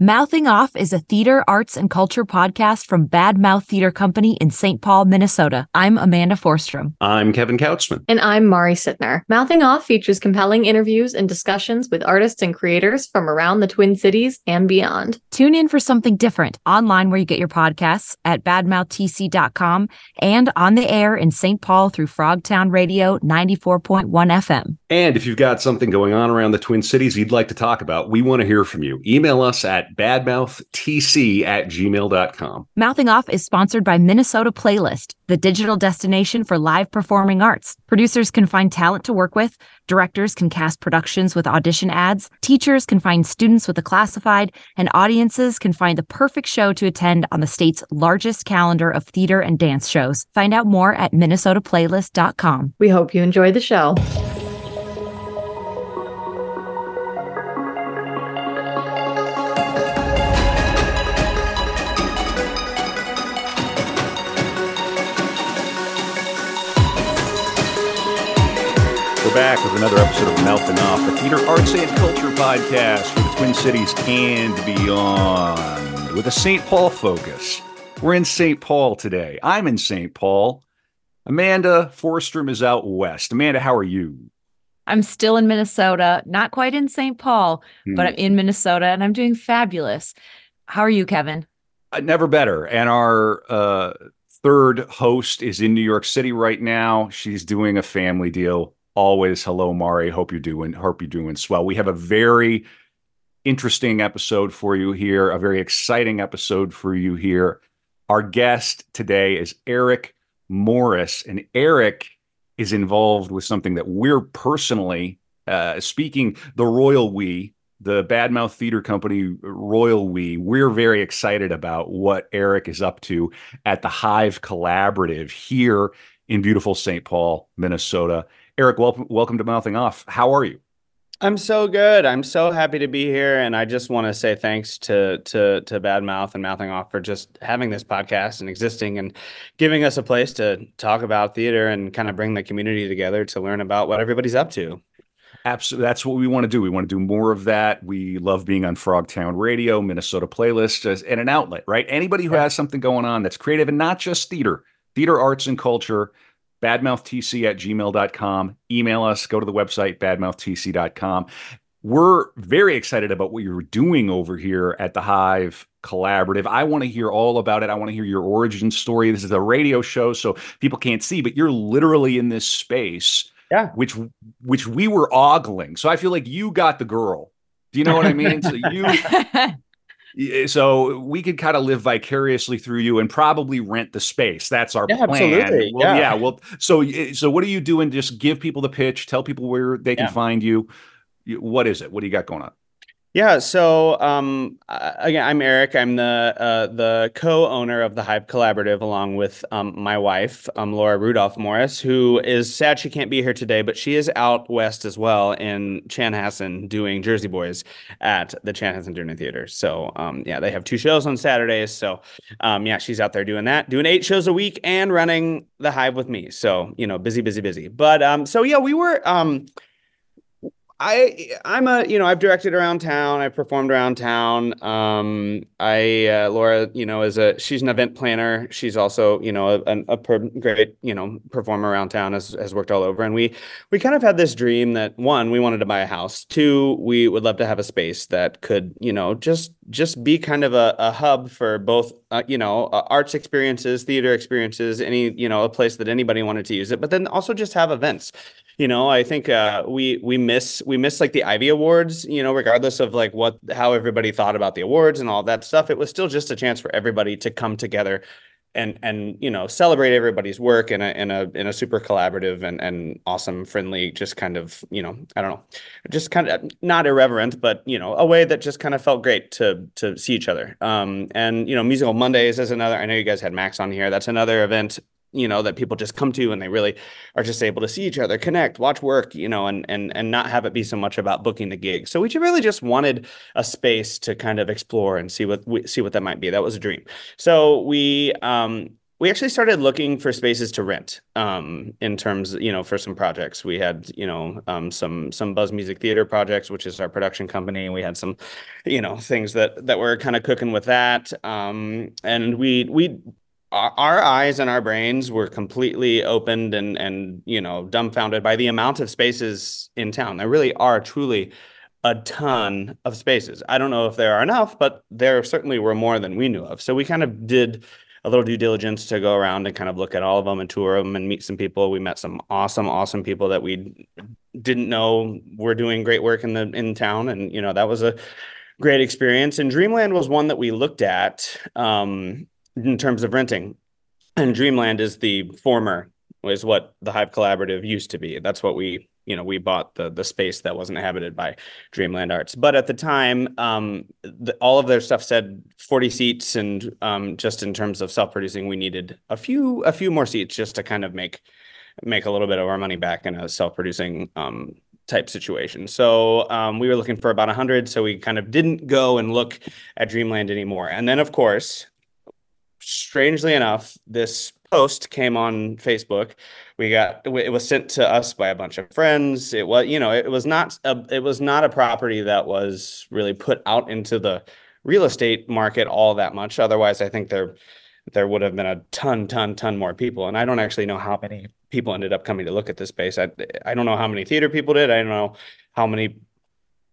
Mouthing Off is a theater, arts, and culture podcast from Bad Mouth Theater Company in St. Paul, Minnesota. I'm Amanda Forstrom. I'm Kevin Kautzman. And I'm Mari Sittner. Mouthing Off features compelling interviews and discussions with artists and creators from around the Twin Cities and beyond. Tune in for something different online where you get your podcasts at badmouthtc.com and on the air in St. Paul through Frogtown Radio 94.1 FM. And if you've got something going on around the Twin Cities you'd like to talk about, we want to hear from you. Email us at badmouthtc at gmail.com. Mouthing Off is sponsored by Minnesota Playlist, the digital destination for live performing arts. Producers can find talent to work with, directors can cast productions with audition ads, teachers can find students with a classified, and audiences can find the perfect show to attend on the state's largest calendar of theater and dance shows. Find out more at minnesotaplaylist.com. We hope you enjoy the show. Back with another episode of Mouthing Off, the Theater Arts and Culture podcast for the Twin Cities and beyond, with a St. Paul focus. We're in St. Paul today. I'm in St. Paul. Amanda Forstrom is out west. Amanda, how are you? I'm still in Minnesota, not quite in St. Paul, hmm. but I'm in Minnesota and I'm doing fabulous. How are you, Kevin? Uh, never better. And our uh, third host is in New York City right now. She's doing a family deal always hello mari. Hope you're doing hope you're doing swell. We have a very interesting episode for you here a very exciting episode for you here. Our guest today is eric morris and eric is involved with something that we're personally uh, speaking the royal we the badmouth theater company royal we. We're very excited about what eric is up to at the hive collaborative here in beautiful st paul minnesota Eric, welcome, welcome to Mouthing Off. How are you? I'm so good. I'm so happy to be here, and I just want to say thanks to to to Bad Mouth and Mouthing Off for just having this podcast and existing and giving us a place to talk about theater and kind of bring the community together to learn about what everybody's up to. Absolutely, that's what we want to do. We want to do more of that. We love being on Frogtown Radio, Minnesota Playlist, and an outlet. Right? Anybody who has something going on that's creative and not just theater, theater, arts, and culture badmouthtc at gmail.com. Email us, go to the website, badmouthtc.com. We're very excited about what you're doing over here at the Hive Collaborative. I want to hear all about it. I want to hear your origin story. This is a radio show, so people can't see, but you're literally in this space. Yeah. Which which we were ogling. So I feel like you got the girl. Do you know what I mean? So you Eh, so we could kind of live vicariously through you and probably rent the space. That's our yeah, plan. Absolutely. Well, yeah. yeah. Well, so eh, so what are you doing? Just give people the pitch. Tell people where they can yeah. find you. What is it? What do you got going on? Yeah. So um, again, I'm Eric. I'm the uh, the co-owner of the Hive Collaborative, along with um, my wife, um, Laura Rudolph Morris, who is sad she can't be here today, but she is out west as well in Chanhassen doing Jersey Boys at the Chanhassen Dinner Theater. So um, yeah, they have two shows on Saturdays. So um, yeah, she's out there doing that, doing eight shows a week and running the Hive with me. So you know, busy, busy, busy. But um, so yeah, we were I I'm a you know I've directed around town I've performed around town um I uh, Laura you know is a she's an event planner she's also you know a, a per, great you know performer around town has has worked all over and we we kind of had this dream that one we wanted to buy a house two we would love to have a space that could you know just just be kind of a, a hub for both uh, you know uh, arts experiences theater experiences any you know a place that anybody wanted to use it but then also just have events. You know i think uh, we we miss we miss like the ivey awards you know regardless of like what how everybody thought about the awards and all that stuff. It was still just a chance for everybody to come together and and you know celebrate everybody's work in a in a in a super collaborative and and awesome friendly just kind of you know i don't know just kind of not irreverent but you know a way that just kind of felt great to to see each other. Um and you know musical mondays is another i know you guys had max on here that's another event you know that people just come to and they really are just able to see each other connect watch work you know and and and not have it be so much about booking the gig. So we really just wanted a space to kind of explore and see what we see what that might be. That was a dream. So we um we actually started looking for spaces to rent um, in terms you know for some projects. We had you know um, some some buzz music theater projects which is our production company we had some you know things that that were kind of cooking with that. Um, and we we our, eyes and our brains were completely opened and and you know dumbfounded by the amount of spaces in town there really are truly a ton of spaces i don't know if there are enough but there certainly were more than we knew of so we kind of did a little due diligence to go around and kind of look at all of them and tour them and meet some people. We met some awesome, awesome people that we didn't know were doing great work in the in town, and you know that was a great experience. And Dreamland was one that we looked at um, in terms of renting. And Dreamland is the former, is what the Hive Collaborative used to be. That's what we you know we bought the the space that wasn't inhabited by Dreamland Arts. But at the time, um, the, all of their stuff said 40 seats, and um, just in terms of self producing, we needed a few a few more seats just to kind of make make a little bit of our money back in a self producing um, type situation. So um, we were looking for about 100, so we kind of didn't go and look at Dreamland anymore. And then, of course, strangely enough, this post came on Facebook. We got it was sent to us by a bunch of friends. It was you know it was not a it was not a property that was really put out into the real estate market all that much. Otherwise, I think there there would have been a ton ton ton more people. And I don't actually know how many people ended up coming to look at this space. I I don't know how many theater people did. I don't know how many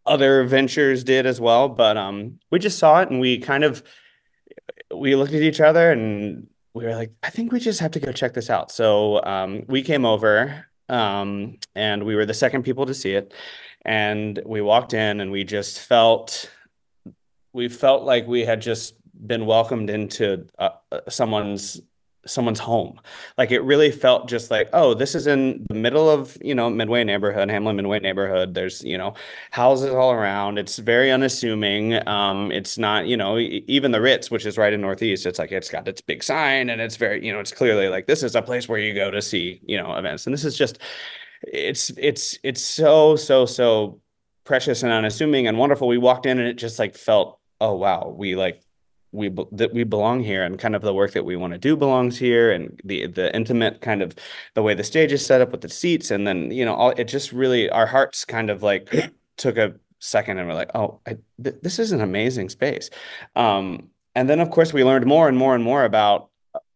other ventures did as well. But um, we just saw it and we kind of we looked at each other and we were like, I think we just have to go check this out. So um, we came over um, and we were the second people to see it. And we walked in and we just felt, we felt like we had just been welcomed into uh, someone's someone's home. Like it really felt just like, oh, this is in the middle of, you know, Midway neighborhood, Hamline Midway neighborhood. There's, you know, houses all around. It's very unassuming. Um, it's not, you know, even the Ritz, which is right in Northeast, it's like it's got its big sign and it's very, you know, it's clearly like this is a place where you go to see, you know, events. And this is just it's it's it's so, so, so precious and unassuming and wonderful. We walked in and it just like felt, oh wow, we like we that we belong here and kind of the work that we want to do belongs here and the the intimate kind of the way the stage is set up with the seats and then you know all it just really our hearts kind of like took a second and we're like oh I, th- this is an amazing space. Um, and then of course we learned more and more and more about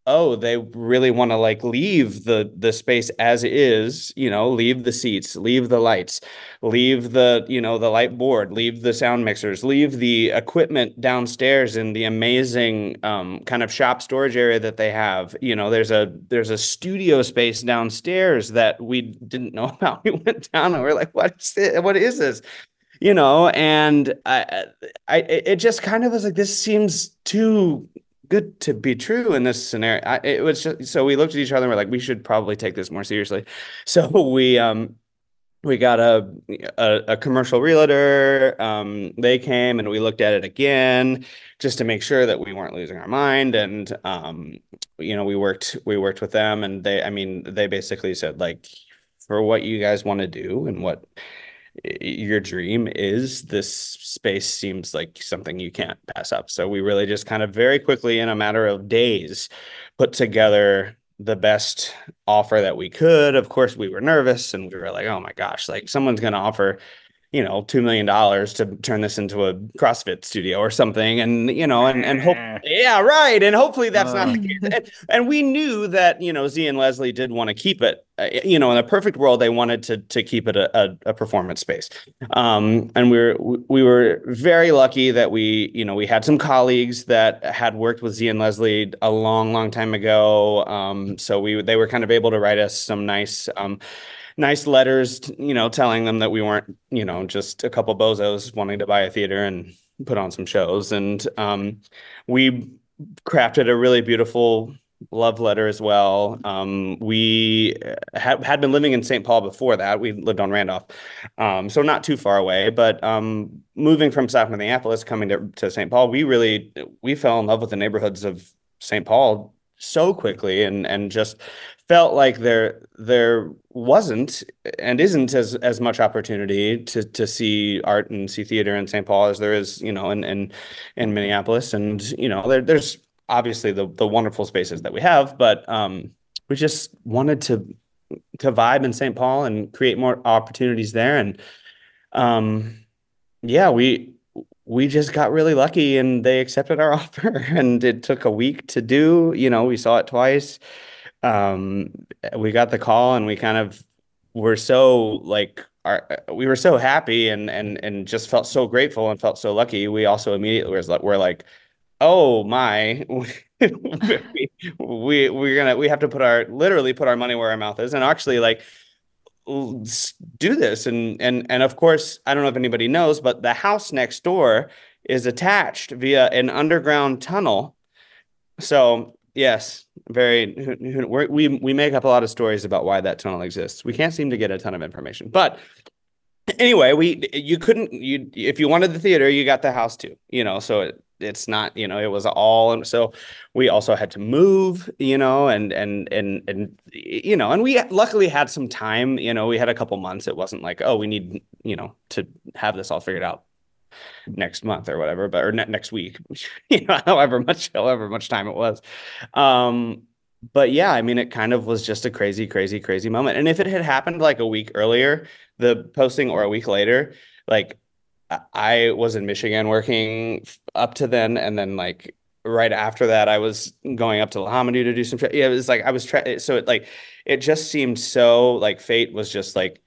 oh they really want to like leave the the space as is you know leave the seats leave the lights leave the you know the light board leave the sound mixers leave the equipment downstairs in the amazing um, kind of shop storage area that they have you know there's a there's a studio space downstairs that we didn't know about we went down and we're like what is this? what is this you know and i i it just kind of was like this seems too good to be true in this scenario. I, it was just, so we looked at each other and we're like, we should probably take this more seriously. So we um we got a a, a commercial realtor. Um, they came and we looked at it again just to make sure that we weren't losing our mind. And um, you know, we worked we worked with them, and they, I mean, they basically said like, for what you guys want to do and what your dream is this space seems like something you can't pass up. So we really just kind of very quickly in a matter of days put together the best offer that we could. Of course we were nervous and we were like oh my gosh like someone's going to offer you know, two million dollars to turn this into a CrossFit studio or something, and you know, and and hope, yeah, right, and hopefully that's uh. not the case. And, and, we knew that you know Z and Leslie did want to keep it. Uh, you know, in a perfect world, they wanted to to keep it a, a, a performance space. Um, and we were we were very lucky that we you know we had some colleagues that had worked with Z and Leslie a long long time ago. Um, so we they were kind of able to write us some nice. Um, nice letters, you know, telling them that we weren't, you know, just a couple bozos wanting to buy a theater and put on some shows. And um, we crafted a really beautiful love letter as well. Um, we had had been living in St. Paul before that. We lived on Randolph, um, so not too far away. But um, moving from South Minneapolis, coming to, to St. Paul, we really we fell in love with the neighborhoods of St. Paul so quickly and and just felt like there there wasn't and isn't as as much opportunity to to see art and see theater in St. Paul as there is, you know, in in, in Minneapolis. And, you know, there, there's obviously the the wonderful spaces that we have, but um, we just wanted to to vibe in St. Paul and create more opportunities there. And um, yeah, we we just got really lucky and they accepted our offer. And it took a week to do. You know, we saw it twice. Um, we got the call and we kind of were so like our, we were so happy and and and just felt so grateful and felt so lucky. We also immediately was like, we're like, oh my, we, we we're gonna we have to put our literally put our money where our mouth is, and actually like do this and and and of course i don't know if anybody knows but the house next door is attached via an underground tunnel so yes very we we make up a lot of stories about why that tunnel exists. We can't seem to get a ton of information but anyway we you couldn't you if you wanted the theater you got the house too you know so it, it's not you know it was all and so we also had to move you know and and and and you know and we luckily had some time you know we had a couple months. It wasn't like oh we need you know to have this all figured out next month or whatever but or ne- next week you know however much however much time it was um but yeah i mean it kind of was just a crazy crazy crazy moment and if it had happened like a week earlier the posting or a week later like I was in Michigan working up to then, and then like right after that, I was going up to Lahamadu to do some. Tra- yeah, it was like I was trying. So it like it just seemed so like fate was just like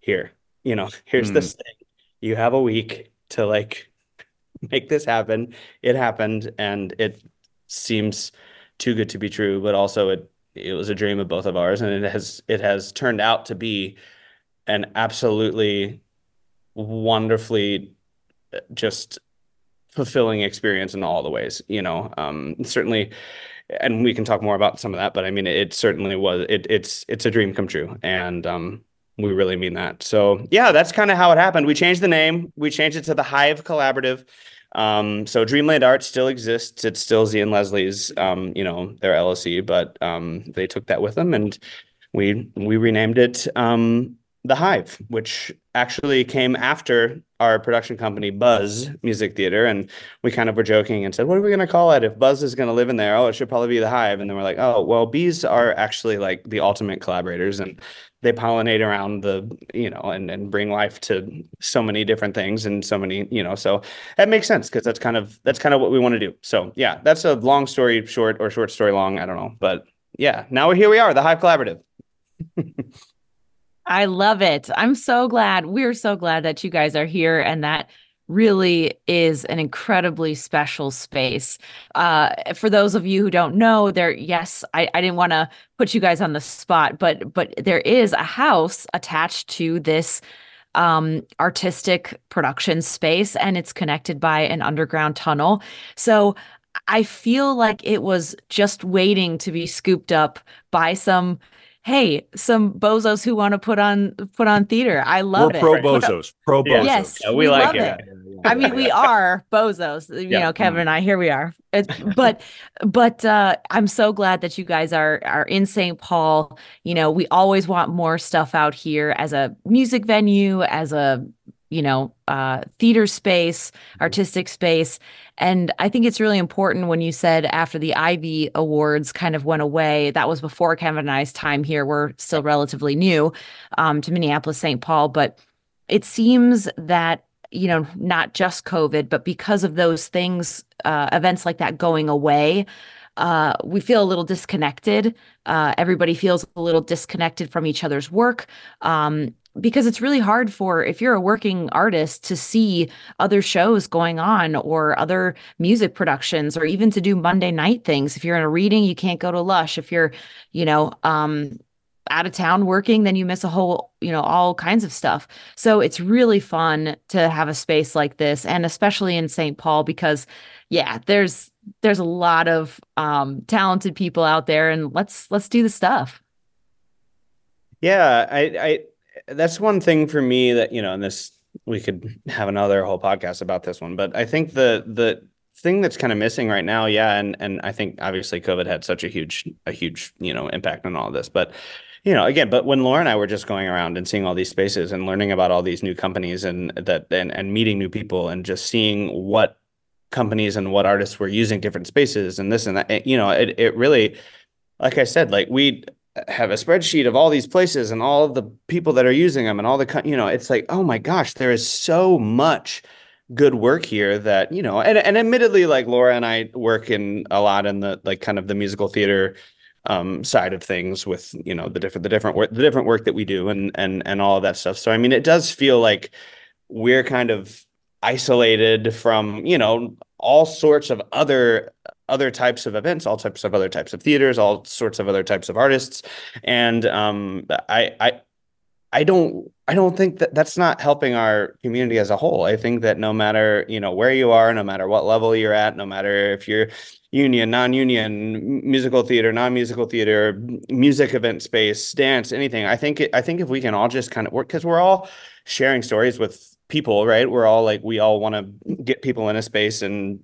here, you know, here's mm. this thing. You have a week to like make this happen. It happened, and it seems too good to be true. But also, it it was a dream of both of ours, and it has it has turned out to be an absolutely wonderfully uh, just fulfilling experience in all the ways you know um certainly and we can talk more about some of that but i mean it certainly was it it's it's a dream come true and um we really mean that. So yeah that's kind of how it happened. We changed the name. We changed it to the hive collaborative. Um so dreamland art still exists. It's still z and leslie's um you know their llc but um they took that with them and we we renamed it um the Hive, which actually came after our production company, Buzz Music Theater. And we kind of were joking and said, What are we going to call it? If Buzz is going to live in there, oh, it should probably be the Hive. And then we're like, Oh, well, bees are actually like the ultimate collaborators and they pollinate around the, you know, and, and bring life to so many different things and so many, you know, so that makes sense because that's kind of, that's kind of what we want to do. So yeah, that's a long story short or short story long. I don't know. But yeah, now here we are, the Hive Collaborative. I love it. I'm so glad. We're so glad that you guys are here and that really is an incredibly special space. Uh, for those of you who don't know, there, yes, I, I didn't want to put you guys on the spot, but but there is a house attached to this um, artistic production space, and it's connected by an underground tunnel. So I feel like it was just waiting to be scooped up by some hey, some bozos who want to put on put on theater. I love We're it. Pro bozos. Pro bozos. Yes, yeah, we, we like it. it. I mean, we are bozos. You yeah. know, Kevin and I. Here we are. but but uh, I'm so glad that you guys are are in St. Paul. You know, we always want more stuff out here as a music venue, as a you know, uh, theater space, mm-hmm. artistic space. And I think it's really important when you said after the Ivey Awards kind of went away, that was before Kevin and I's time here. We're still relatively new um, to Minneapolis, St. Paul, but it seems that you know not just covid but because of those things uh, events like that going away uh, we feel a little disconnected. Uh, everybody feels a little disconnected from each other's work. Um, because it's really hard for if you're a working artist to see other shows going on or other music productions or even to do Monday night things. If you're in a reading, you can't go to Lush. If you're, you know, um, out of town working, then you miss a whole, you know, all kinds of stuff. So it's really fun to have a space like this, and especially in St. Paul, because yeah, there's there's a lot of um, talented people out there, and let's let's do the stuff. Yeah, I, I that's one thing for me that you know, and this we could have another whole podcast about this one, but I think the the thing that's kind of missing right now, yeah, and and I think obviously COVID had such a huge a huge you know impact on all this, but you know again, but when Laura and I were just going around and seeing all these spaces and learning about all these new companies and that and and meeting new people and just seeing what companies and what artists were using different spaces and this and that. You know, it it really, like I said, like we have a spreadsheet of all these places and all the people that are using them and all the you know, it's like oh my gosh, there is so much good work here that you know and, and admittedly like laura and i work in a lot in the like kind of the musical theater um, side of things with you know the different the different work the different work that we do and and and all of that stuff. So I mean, it does feel like we're kind of isolated from you know all sorts of other other types of events, all types of other types of theaters, all sorts of other types of artists, and um, I I I don't I don't think that that's not helping our community as a whole. I think that no matter, you know, where you are, no matter what level you're at, no matter if you're union, non-union, musical theater, non-musical theater, music event space, dance, anything. I think I think if we can all just kind of work cuz we're all sharing stories with people, right? We're all like we all want to get people in a space and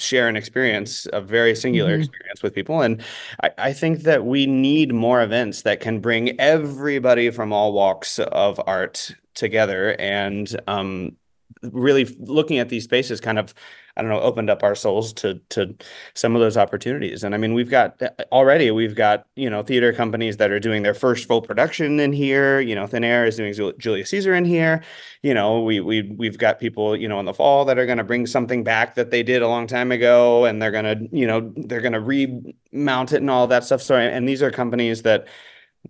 share an experience, a very singular mm-hmm. experience with people. And I, I, think that we need more events that can bring everybody from all walks of art together and um, really looking at these spaces kind of I don't know, opened up our souls to to some of those opportunities. And I mean, we've got uh, already we've got you know theater companies that are doing their first full production in here. You know, Thin Air is doing Julius Caesar in here. You know, we we we've got people you know in the fall that are going to bring something back that they did a long time ago, and they're going to you know they're going to remount it and all that stuff. So and these are companies that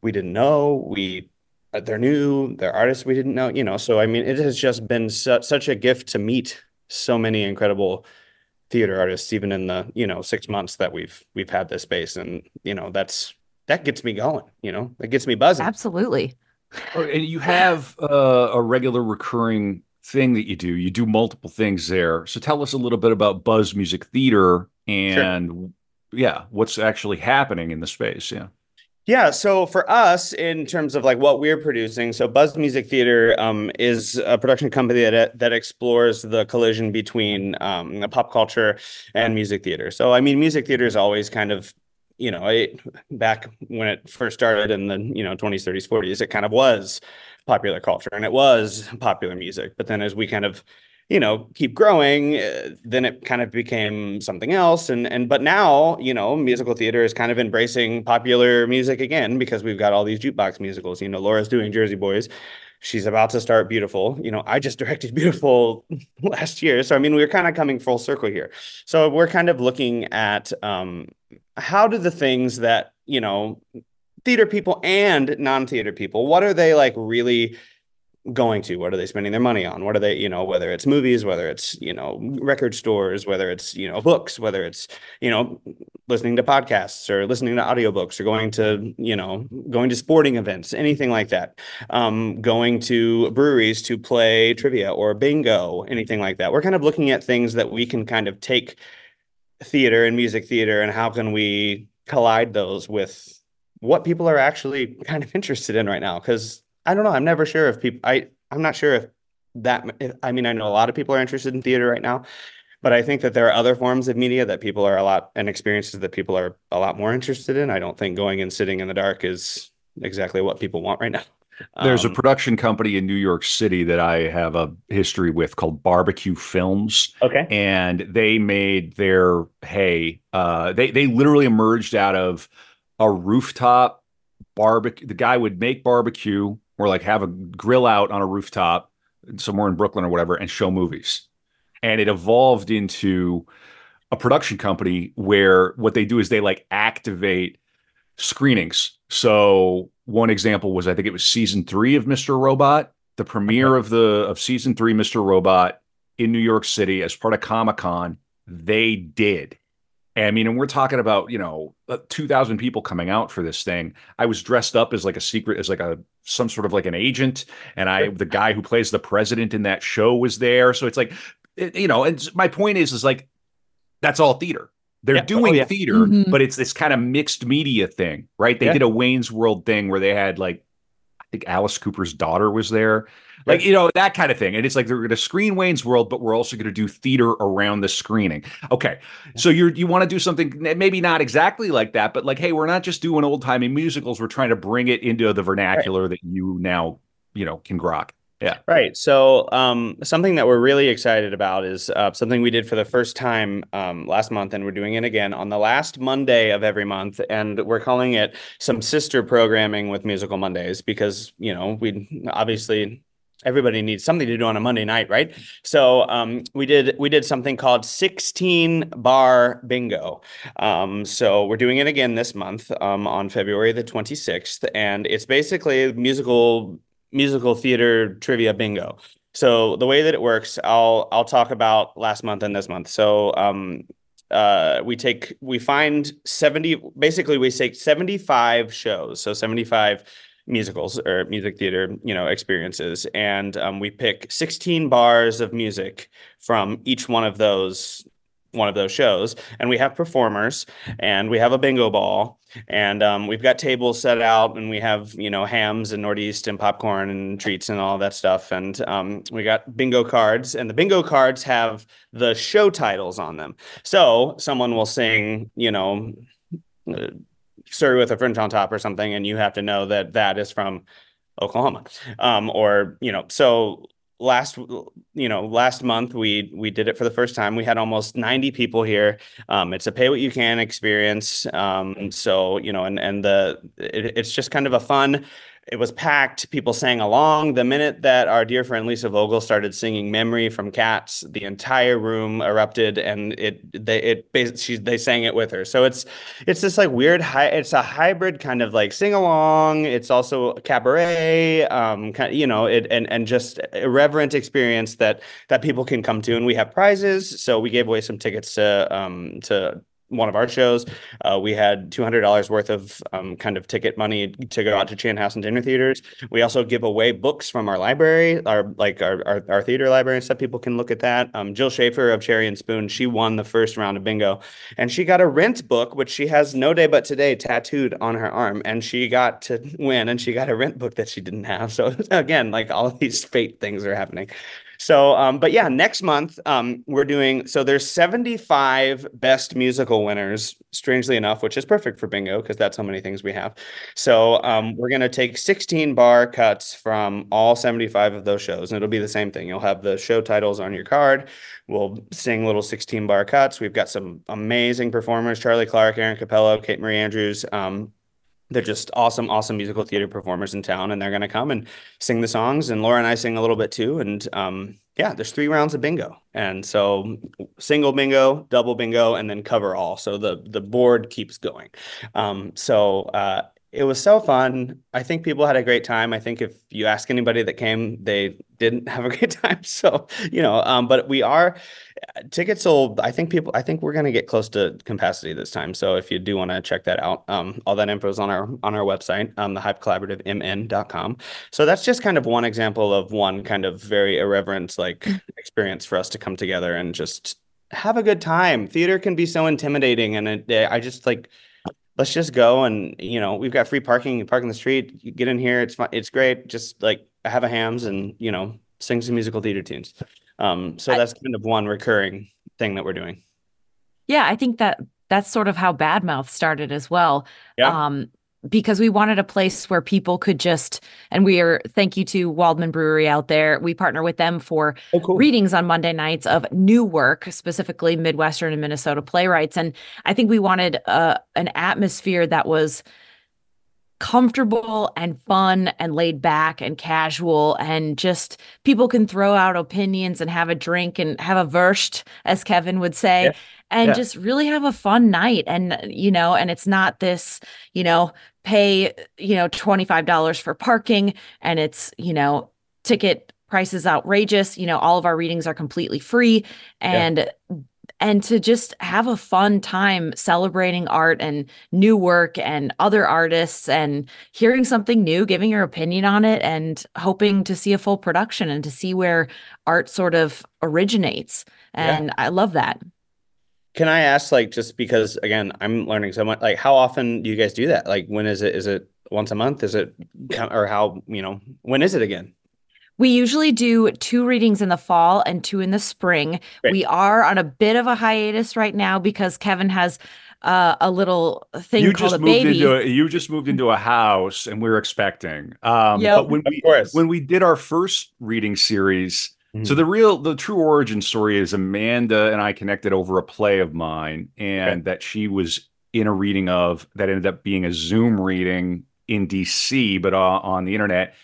we didn't know we uh, they're new they're artists we didn't know you know so i mean it has just been su- such a gift to meet so many incredible theater artists even in the you know six months that we've we've had this space. And you know that's that gets me going you know that gets me buzzing. Absolutely. Oh, and you have uh, a regular recurring thing that you do. You do multiple things there. So tell us a little bit about buzz music theater and sure. yeah what's actually happening in the space. Yeah yeah, so for us, in terms of like what we're producing, so Buzz Music Theater um, is a production company that that explores the collision between um, pop culture and music theater. So I mean, music theater is always kind of you know, it, back when it first started in the you know 20s, 30s, 40s, it kind of was popular culture and it was popular music. But then as we kind of you know keep growing uh, then it kind of became something else and and but now you know musical theater is kind of embracing popular music again because we've got all these jukebox musicals. You know laura's doing jersey boys. She's about to start beautiful. You know i just directed beautiful last year so i mean we're kind of coming full circle here. So we're kind of looking at um how do the things that you know theater people and non-theater people what are they like really going to? What are they spending their money on? What are they you know whether it's movies whether it's you know record stores whether it's you know books whether it's you know listening to podcasts or listening to audiobooks or going to you know going to sporting events anything like that. Um, going to breweries to play trivia or bingo anything like that. We're kind of looking at things that we can kind of take theater and music theater and how can we collide those with what people are actually kind of interested in right now. Because I don't know. I'm never sure if people. I I'm not sure if that. If, I mean, I know a lot of people are interested in theater right now, but I think that there are other forms of media that people are a lot and experiences that people are a lot more interested in. I don't think going and sitting in the dark is exactly what people want right now. There's um, a production company in New York City that I have a history with called Barbecue Films. Okay. And they made their hey, Uh, they they literally emerged out of a rooftop barbecue. The guy would make barbecue or like have a grill out on a rooftop somewhere in Brooklyn or whatever and show movies. And it evolved into a production company where what they do is they like activate screenings. So one example was I think it was season 3 of Mr. Robot, the premiere of the of season 3 Mr. Robot in New York City as part of Comic-Con, they did I mean, and we're talking about, you know, uh, 2,000 people coming out for this thing. I was dressed up as like a secret, as like a, some sort of like an agent. And I, the guy who plays the president in that show was there. So it's like, it, you know, and my point is, is like, that's all theater. They're yeah. doing oh, yeah. theater, mm-hmm. but it's this kind of mixed media thing, right? They yeah. did a Wayne's World thing where they had like, I think Alice Cooper's daughter was there. Like you know that kind of thing. And it's like they're going to screen wayne's world but we're also going to do theater around the screening. Okay so you're you want to do something maybe not exactly like that but like hey we're not just doing old timey musicals. We're trying to bring it into the vernacular right. that you now you know can grok Yeah. Right. So, um, something that we're really excited about is uh, something we did for the first time um, last month, and we're doing it again on the last Monday of every month, and we're calling it some sister programming with Musical Mondays because you know we obviously everybody needs something to do on a Monday night, right? So um, we did we did something called 16 bar bingo. Um, so we're doing it again this month um, on February the 26th, and it's basically musical musical theater trivia bingo. So the way that it works, I'll I'll talk about last month and this month. So um, uh, we take we find 70 basically we take 75 shows so 75 musicals or music theater, you know, experiences. And um, we pick 16 bars of music from each one of those one of those shows and we have performers and we have a bingo ball and um, we've got tables set out and we have you know Hamm's and northeast and popcorn and treats and all that stuff and um, we got bingo cards and the bingo cards have the show titles on them so someone will sing you know uh, with a Fringe on top or something, and you have to know that that is from Oklahoma, um, or you know. So last you know last month we we did it for the first time. We had almost 90 people here. Um, it's a pay what you can experience. Um, so you know and and the it, it's just kind of a fun it was packed. People sang along. The minute that our dear friend Lisa Vogel started singing "Memory" from Cats, the entire room erupted, and it they it she they sang it with her. So it's it's this like weird high. It's a hybrid kind of like sing along. It's also cabaret, um, kind you know, it and and just irreverent experience that that people can come to. And we have prizes, so we gave away some tickets to um to one of our shows. Uh, we had two hundred dollars worth of um, kind of ticket money to go out to Chanhassen dinner theaters. We also give away books from our library, our like our our, our theater library and stuff. People can look at that. Um, Jill Schafer of Cherry and Spoon, she won the first round of bingo, and she got a rent book, which she has no day but today tattooed on her arm, and she got to win, and she got a rent book that she didn't have. So again, like all these fate things are happening. So, um, but yeah, next month um, we're doing. So there's 75 best musical winners. Strangely enough, which is perfect for bingo because that's how many things we have. So um, we're gonna take 16 bar cuts from all 75 of those shows, and it'll be the same thing. You'll have the show titles on your card. We'll sing little 16 bar cuts. We've got some amazing performers: Charlie Clark, Aaron Capello, Kate Marie Andrews. Um, they're just awesome, awesome musical theater performers in town, and they're going to come and sing the songs. And Laura and I sing a little bit too. And um, yeah, there's three rounds of bingo, and so single bingo, double bingo, and then cover all. So the the board keeps going. Um, so uh, it was so fun. I think people had a great time. I think if you ask anybody that came, they didn't have a great time. So, you know, um, but we are tickets sold. I think people, I think we're going to get close to capacity this time. So if you do want to check that out, um, all that info is on our, on our website, um, the Hive Collaborative mn.com. So that's just kind of one example of one kind of very irreverent, like experience for us to come together and just have a good time. Theater can be so intimidating. And it, I just like, let's just go and you know we've got free parking you park in the street you get in here it's fun it's great just like have a Hamm's and you know sing some musical theater tunes. Um so that's kind of one recurring thing that we're doing. Yeah i think that that's sort of how badmouth started as well. Yeah. um because we wanted a place where people could just and we are thank you to Waldmann Brewery out there. We partner with them for oh, cool. readings on Monday nights of new work, specifically Midwestern and Minnesota playwrights. And I think we wanted uh, an atmosphere that was comfortable and fun and laid back and casual and just people can throw out opinions and have a drink and have a versed as Kevin would say yeah. and yeah. just really have a fun night and you know and it's not this you know pay you know $25 for parking and it's you know ticket prices outrageous you know all of our readings are completely free and yeah and to just have a fun time celebrating art and new work and other artists and hearing something new, giving your opinion on it, and hoping to see a full production and to see where art sort of originates. And yeah. I love that. Can I ask, like, just because again, I'm learning so much, like, how often do you guys do that? Like, when is it? Is it once a month? Is it, or how, you know, when is it again? We usually do two readings in the fall and two in the spring. Great. We are on a bit of a hiatus right now because Kevin has uh, a little thing you called just a moved baby. into a, you just moved into a house and we are expecting um Yep. but when Of we course. when we did our first reading series so Mhm. the real the true origin story is amanda and i connected over a play of mine and Okay. that she was in a reading of that ended up being a zoom reading in dc but uh, on the internet.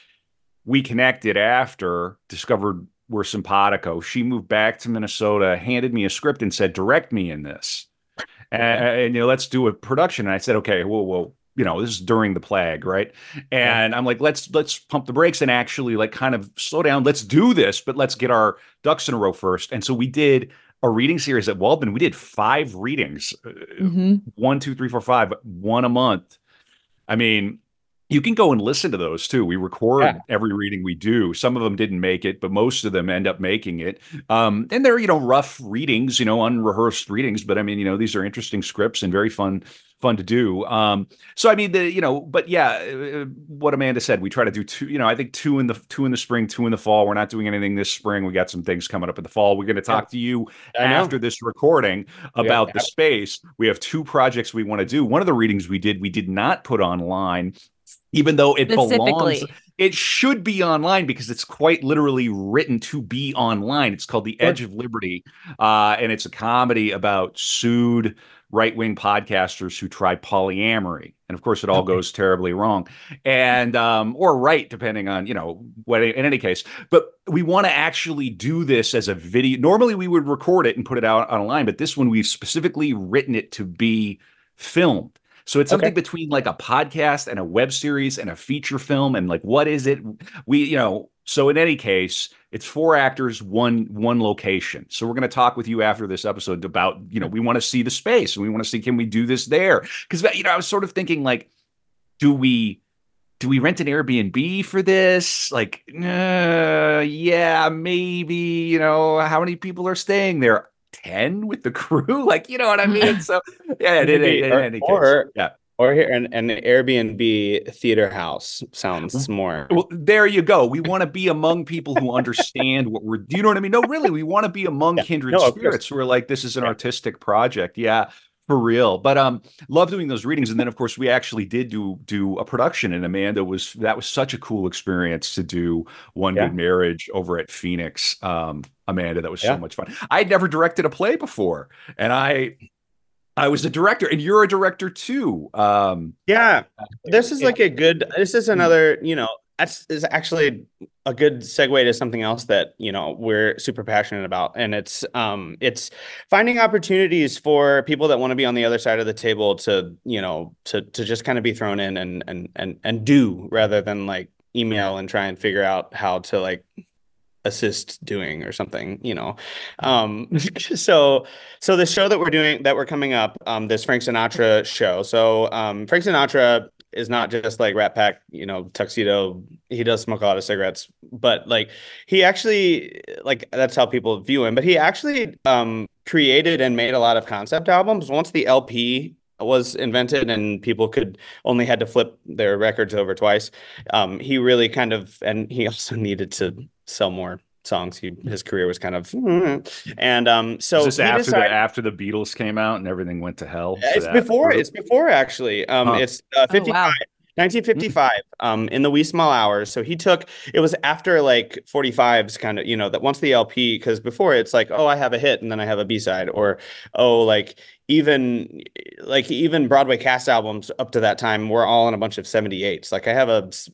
We connected after discovered we're simpatico. She moved back to minnesota handed me a script and said direct me in this. And, and, you know let's do a production. And i said okay whoa whoa you know this is during the plague right and i'm like let's let's pump the brakes and actually like kind of slow down let's do this but let's get our ducks in a row first and so we did a reading series at Waldmann. We did five readings, uh, Mhm. one, two, three, four, five, one a month. I mean, you can go and listen to those too. We record Yeah. every reading we do. Some of them didn't make it, but most of them end up making it. Um, and they're, you know, rough readings, you know, unrehearsed readings. But I mean, you know, these are interesting scripts and very fun, fun to do. Um, so I mean, the, you know, but yeah, uh, what Amanda said, we try to do two, you know, I think two in the two in the spring, two in the fall. We're not doing anything this spring. We got some things coming up in the fall. We're going to talk to you I know. after this recording about the space. We have two projects we want to do. One of the readings we did, we did not put online, even though it belongs. It should be online because it's quite literally written to be online. It's called The Edge of Liberty, uh, and it's a comedy about sued right wing podcasters who try polyamory. And of course, it all goes terribly wrong, and um, or right, depending on you know what. In any case, but we want to actually do this as a video. Normally, we would record it and put it out online, but this one we've specifically written it to be filmed. So it's something Okay. between like a podcast and a web series and a feature film and like what is it? We you know. So in any case, it's four actors, one one location. So we're going to talk with you after this episode about you know we want to see the space and we want to see can we do this there because you know I was sort of thinking like do we do we rent an Airbnb for this? Like, uh, yeah, maybe, you know, how many people are staying there? 10 with the crew? Like, you know what I mean? So, yeah, in, in, Maybe, in or- any case. or- Yeah. Or here an, an Airbnb theater house sounds more. Well, there you go. We want to be among people who understand what we're, do you know what I mean? No, really, we want to be among Yeah. kindred No, spirits who are like, this is an artistic project. Yeah. For real, but um, love doing those readings, and then of course we actually did do do a production, and Amanda was that was such a cool experience to do One Yeah. Good Marriage over at Phoenix. Um, Amanda, that was Yeah. so much fun. I'd never directed a play before, and I I was a director, and you're a director too. Um, Yeah, this is like a good. This is another. You know, that's is actually a good segue to something else that you know we're super passionate about, and it's um it's finding opportunities for people that want to be on the other side of the table to you know to to just kind of be thrown in and and and and do rather than like email and try and figure out how to like assist doing or something you know? Um so so the show that we're doing that we're coming up um this frank sinatra show. So um frank sinatra is not just like rat pack you know tuxedo. He does smoke a lot of cigarettes but like he actually like that's how people view him but he actually um created and made a lot of concept albums. Once the lp was invented and people could only had to flip their records over twice um he really kind of and he also needed to sell more songs he his career was kind of and um so was this after decided- the after the Beatles came out and everything went to hell. it's that before group? it's before actually um Huh. it's uh, Oh, wow. 1955 um in the wee small hours so he took it was after like 45s kind of you know that once the lp because before it's like oh i have a hit and then i have a b-side or oh like even like even broadway cast albums up to that time were all in a bunch of 78s like i have a s-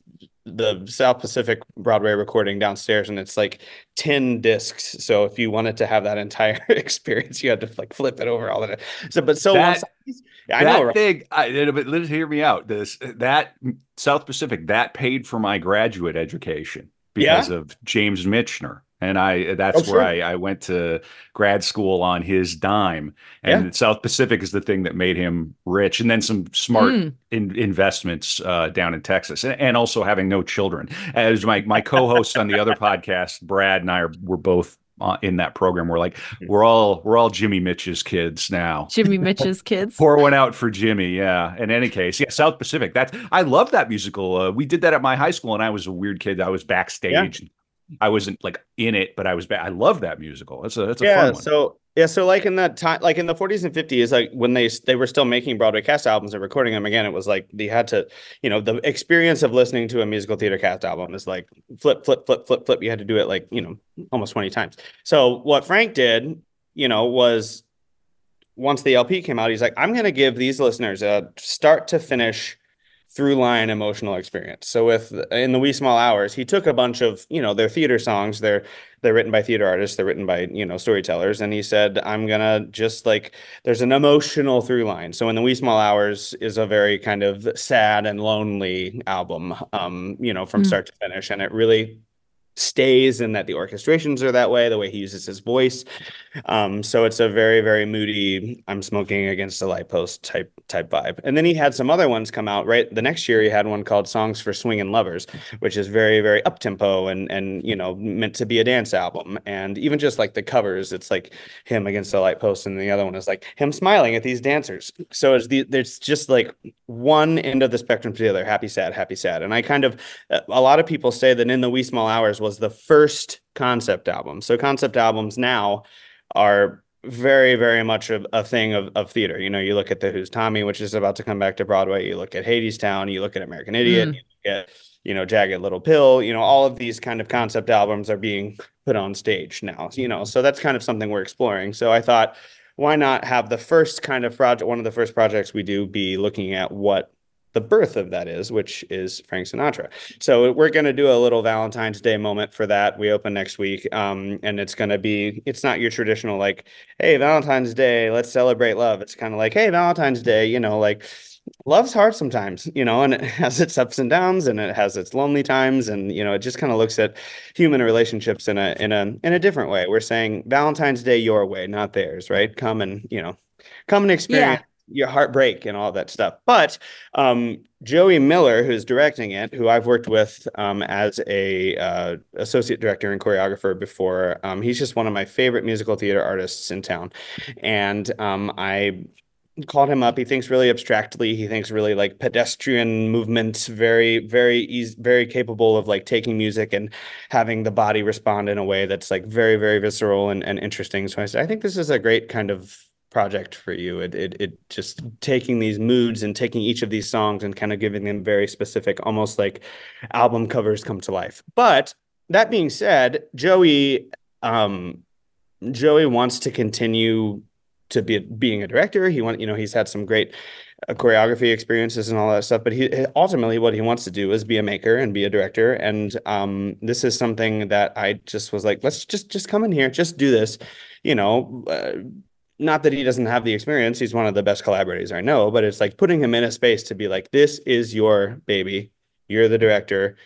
the south pacific broadway recording downstairs and it's like 10 discs so if you wanted to have that entire experience you had to like flip it over all the time. so but so That- once I that know, right? thing, I, but let's hear me out. This that South Pacific that paid for my graduate education because of James Michener, and I that's Oh, where sure. I, I went to grad school on his dime. And South Pacific is the thing that made him rich, and then some smart Mm. in, investments uh, down in Texas, and, and also having no children. As my my co-host on the other podcast, Brad and I are were both. Uh, in that program, we're like we're all we're all Jimmy Mitch's kids now. Jimmy Mitch's kids. Pour one out for Jimmy. Yeah. In any case, yeah, South Pacific. That's I love that musical. Uh, we did that at my high school, and I was a weird kid. I was backstage. I wasn't like in it, but I was. Ba- I love that musical. That's a that's a yeah. fun one. So yeah, so like in that time, like in the 40s and 50s, like when they they were still making Broadway cast albums and recording them again, it was like they had to, you know, the experience of listening to a musical theater cast album is like flip, flip, flip, flip, flip. You had to do it like you know almost 20 times. So what Frank did, you know, was once the LP came out, he's like, I'm going to give these listeners a start to finish through line emotional experience. So with in the wee small hours, he took a bunch of you know their theater songs. They're they're written by theater artists. They're written by you know storytellers. And he said, I'm gonna just like there's an emotional through line. So in the wee small hours is a very kind of sad and lonely album. Um, you know from mm. start to finish, and it really stays and that the orchestrations are that way the way he uses his voice. Um, so it's a very very moody i'm smoking against a light post type type vibe. And then he had some other ones come out right? The next year he had one called songs for swinging lovers which is very very up tempo and and you know meant to be a dance album. And even just like the covers it's like him against a light post and the other one is like him smiling at these dancers. So it's the there's just like one end of the spectrum to the other happy sad happy sad. And i kind of a lot of people say that in the wee small hours was the first concept album. So concept albums now are very, very much a, a thing of, of theater. You know, you look at the Who's Tommy, which is about to come back to Broadway. You look at Hadestown. You look at American Idiot. Mm. You look at you know Jagged Little Pill. You know, all of these kind of concept albums are being put on stage now. You know, so that's kind of something we're exploring. So I thought, why not have the first kind of project? One of the first projects we do be looking at what the birth of that is, which is Frank Sinatra. So we're going to do a little Valentine's Day moment for that. We open next week, um, and it's going to be. It's not your traditional like, hey, Valentine's Day, let's celebrate love. It's kind of like, hey, Valentine's Day, you know, like love's hard sometimes, you know, and it has its ups and downs, and it has its lonely times, and you know, it just kind of looks at human relationships in a in a in a different way. We're saying Valentine's Day your way, not theirs, right? Come and you know, come and experience. Yeah your heartbreak and all that stuff. But um, Joey Miller, who's directing it, who I've worked with um, as a uh, associate director and choreographer before, um, he's just one of my favorite musical theater artists in town, and um, I called him up. He thinks really abstractly. He thinks really like pedestrian movements, very, very easy, very capable of like taking music and having the body respond in a way that's like very, very visceral and, and interesting. So I said, I think this is a great kind of project for you. It, it it just taking these moods and taking each of these songs and kind of giving them very specific, almost like album covers come to life. But that being said, Joey um, Joey wants to continue to be being a director. He want you know he's had some great uh, choreography experiences and all that stuff. But he ultimately what he wants to do is be a maker and be a director. And um, this is something that I just was like, let's just just come in here, just do this. You know, uh, not that he doesn't have the experience he's one of the best collaborators i know but it's like putting him in a space to be like this is your baby. You're the director.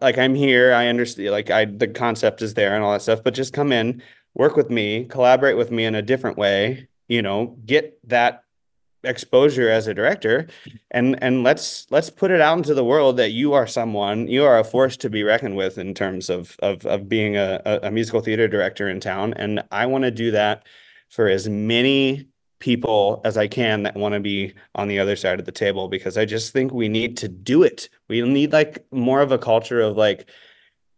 Like i'm here. I understand like i the concept is there and all that stuff but just come in work with me collaborate with me in a different way you know get that exposure as a director and and let's let's put it out into the world that you are someone you are a force to be reckoned with in terms of of of being a, a musical theater director in town. And i want to do that for as many people as I can that want to be on the other side of the table because I just think we need to do it. We need like more of a culture of like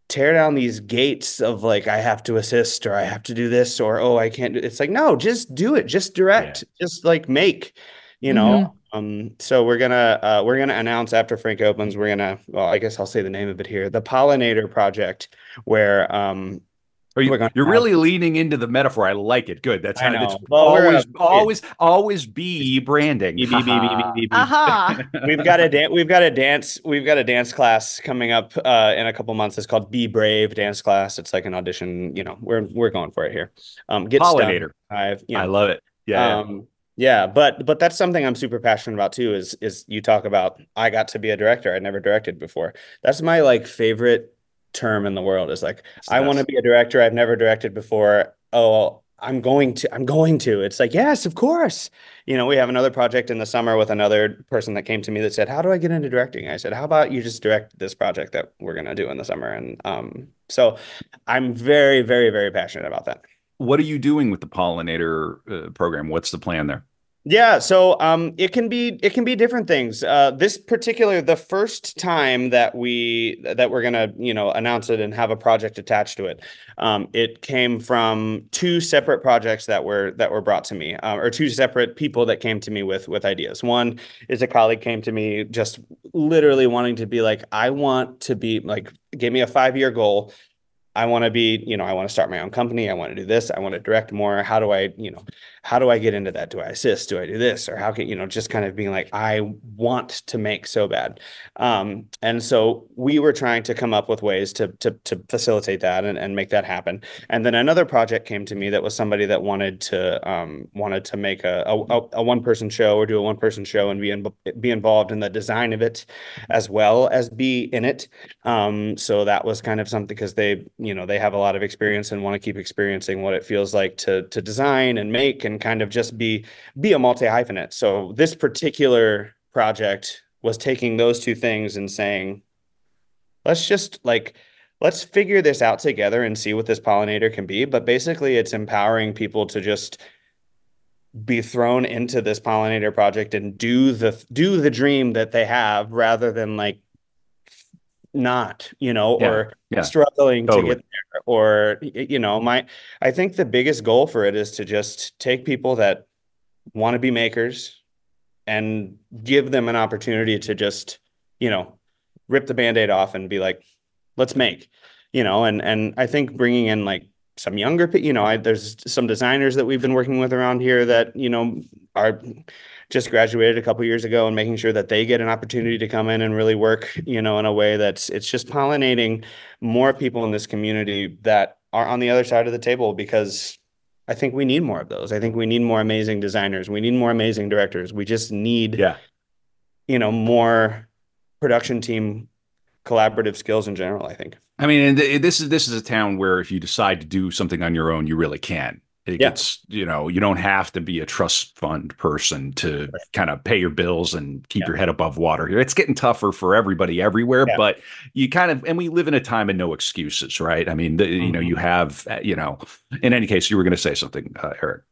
tear down these gates of like I have to assist or I have to do this or oh I can't do it's like no just do it just direct yeah. just like make you know mm-hmm. um so we're gonna uh we're gonna announce after Frank opens we're gonna well I guess I'll say the name of it here the pollinator project where um are you, are really leaning into the metaphor. I like it. Good. That's how it's well, always, always, always be branding. Be, be, be, uh-huh. we've got a dance. We've got a dance. We've got a dance class coming up uh, in a couple months. It's called Be Brave Dance Class. It's like an audition. You know, we're we're going for it here. Um, get pollinator. I've, you know, I love it. Yeah. Um, yeah, but but that's something I'm super passionate about too. Is is you talk about I got to be a director. I never directed before. That's my like favorite term in the world is like so I want to be a director I've never directed before. Oh, I'm going to I'm going to. It's like, yes, of course. You know, we have another project in the summer with another person that came to me that said, "How do I get into directing?" I said, "How about you just direct this project that we're going to do in the summer?" And um so I'm very very very passionate about that. What are you doing with the pollinator uh, program? What's the plan there? Yeah, so um, it can be it can be different things. Uh, this particular, the first time that we that we're gonna you know announce it and have a project attached to it, um, it came from two separate projects that were that were brought to me, uh, or two separate people that came to me with with ideas. One is a colleague came to me just literally wanting to be like, I want to be like, give me a five year goal I want to be, you know, I want to start my own company. I want to do this. I want to direct more. How do I, you know, how do I get into that? Do I assist? Do I do this? Or how can, you know, just kind of being like, I want to make so bad. Um, and so we were trying to come up with ways to to to facilitate that and, and make that happen. And then another project came to me that was somebody that wanted to um wanted to make a a, a one person show or do a one person show and be in, be involved in the design of it as well as be in it. Um, so that was kind of something because they, you know they have a lot of experience and want to keep experiencing what it feels like to to design and make and kind of just be be a multi hyphenate so this particular project was taking those two things and saying let's just like let's figure this out together and see what this pollinator can be. But basically it's empowering people to just be thrown into this pollinator project and do the do the dream that they have rather than like not, you know, Yeah, or yeah, struggling totally. to get there. Or, you know, my, I think the biggest goal for it is to just take people that want to be makers and give them an opportunity to just, you know, rip the band-aid off and be like, let's make, you know, and, and I think bringing in like some younger, you know, I, there's some designers that we've been working with around here that, you know, are just graduated a couple years ago and making sure that they get an opportunity to come in and really work, you know, in a way that's it's just pollinating more people in this community that are on the other side of the table because I think we need more of those. I think we need more amazing designers. We need more amazing directors. We just need, Yeah. you know, more production team collaborative skills in general, I think. I mean, and th- this is this is a town where if you decide to do something on your own, you really can. It Yeah. gets, you know, you don't have to be a trust fund person to kind of pay your bills and keep Yeah. your head above water. Here. It's getting tougher for everybody everywhere, Yeah. but you kind of, and we live in a time of no excuses, right? I mean, the, you know, you have, uh, you know, in any case, you were going to say something, uh, Eric.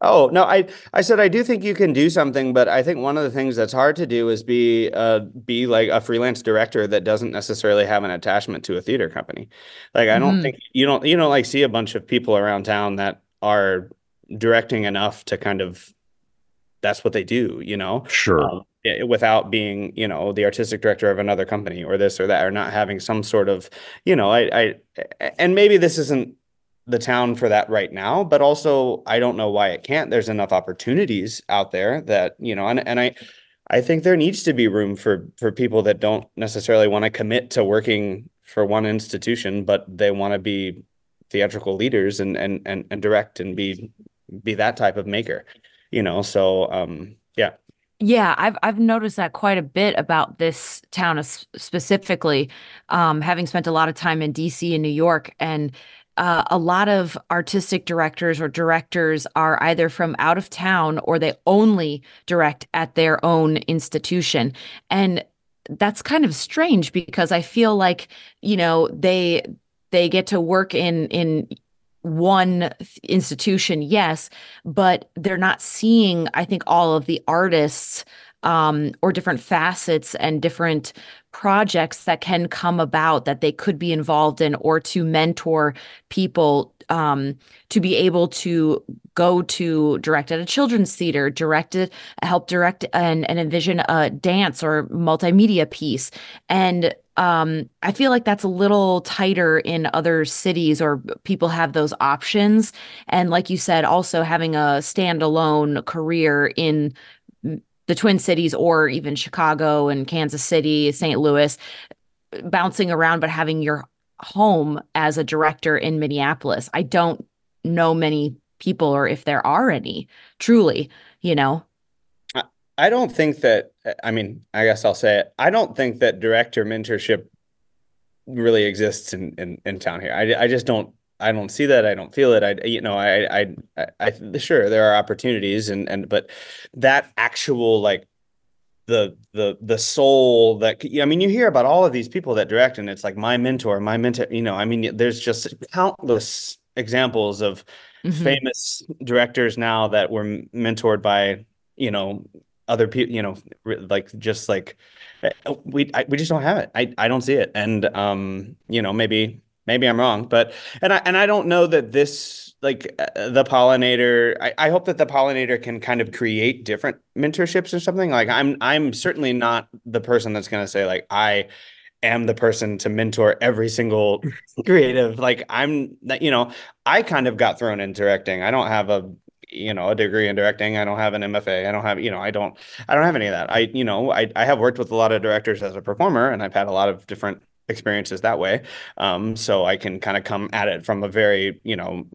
Oh, no, I I said I do think you can do something, but I think one of the things that's hard to do is be uh be like a freelance director that doesn't necessarily have an attachment to a theater company. Like I don't Mhm. think you don't you don't like see a bunch of people around town that are directing enough to kind of that's what they do, you know? Sure. um, without being, you know, the artistic director of another company or this or that, or not having some sort of, you know, I, I, and maybe this isn't the town for that right now, but also I don't know why it can't. There's enough opportunities out there that, you know, and, and I, I think there needs to be room for, for people that don't necessarily want to commit to working for one institution, but they want to be theatrical leaders and, and, and, and direct and be, be that type of maker, you know? So, um, yeah. Yeah, I've I've noticed that quite a bit about this town specifically, um, having spent a lot of time in DC and New York, and uh, a lot of artistic directors or directors are either from out of town or they only direct at their own institution, and that's kind of strange because I feel like you know they they get to work in in one institution, yes, but they're not seeing, I think, all of the artists um, or different facets and different projects that can come about that they could be involved in or to mentor people um, to be able to go to direct at a children's theater, direct it, help direct and, and envision a dance or multimedia piece. And um, I feel like that's a little tighter in other cities or people have those options. And like you said, also having a standalone career in the Twin Cities or even Chicago and Kansas City, St. Louis, bouncing around, but having your home as a director in Minneapolis. I don't know many people or if there are any truly, you know. I don't think that, I mean, I guess I'll say it. I don't think that director mentorship really exists in, in, in town here. I, I just don't, I don't see that. I don't feel it. I, you know, I, I, I, I, sure there are opportunities and, and, but that actual, like the, the, the soul that, I mean, you hear about all of these people that direct and it's like my mentor, my mentor, you know, I mean, there's just countless examples of Mhm. famous directors now that were mentored by you know other people you know like just like uh, we I, we just don't have it. I I don't see it. And um you know maybe maybe I'm wrong but and I and I don't know that this like uh, the pollinator I, I hope that the pollinator can kind of create different mentorships or something. Like I'm I'm certainly not the person that's going to say like I am the person to mentor every single creative. Like I'm that you know I kind of got thrown into directing. I don't have a you know a degree in directing I don't have an MFA I don't have you know I don't I don't have any of that. I you know I I have worked with a lot of directors as a performer and I've had a lot of different experiences that way. Um so I can kind of come at it from a very you know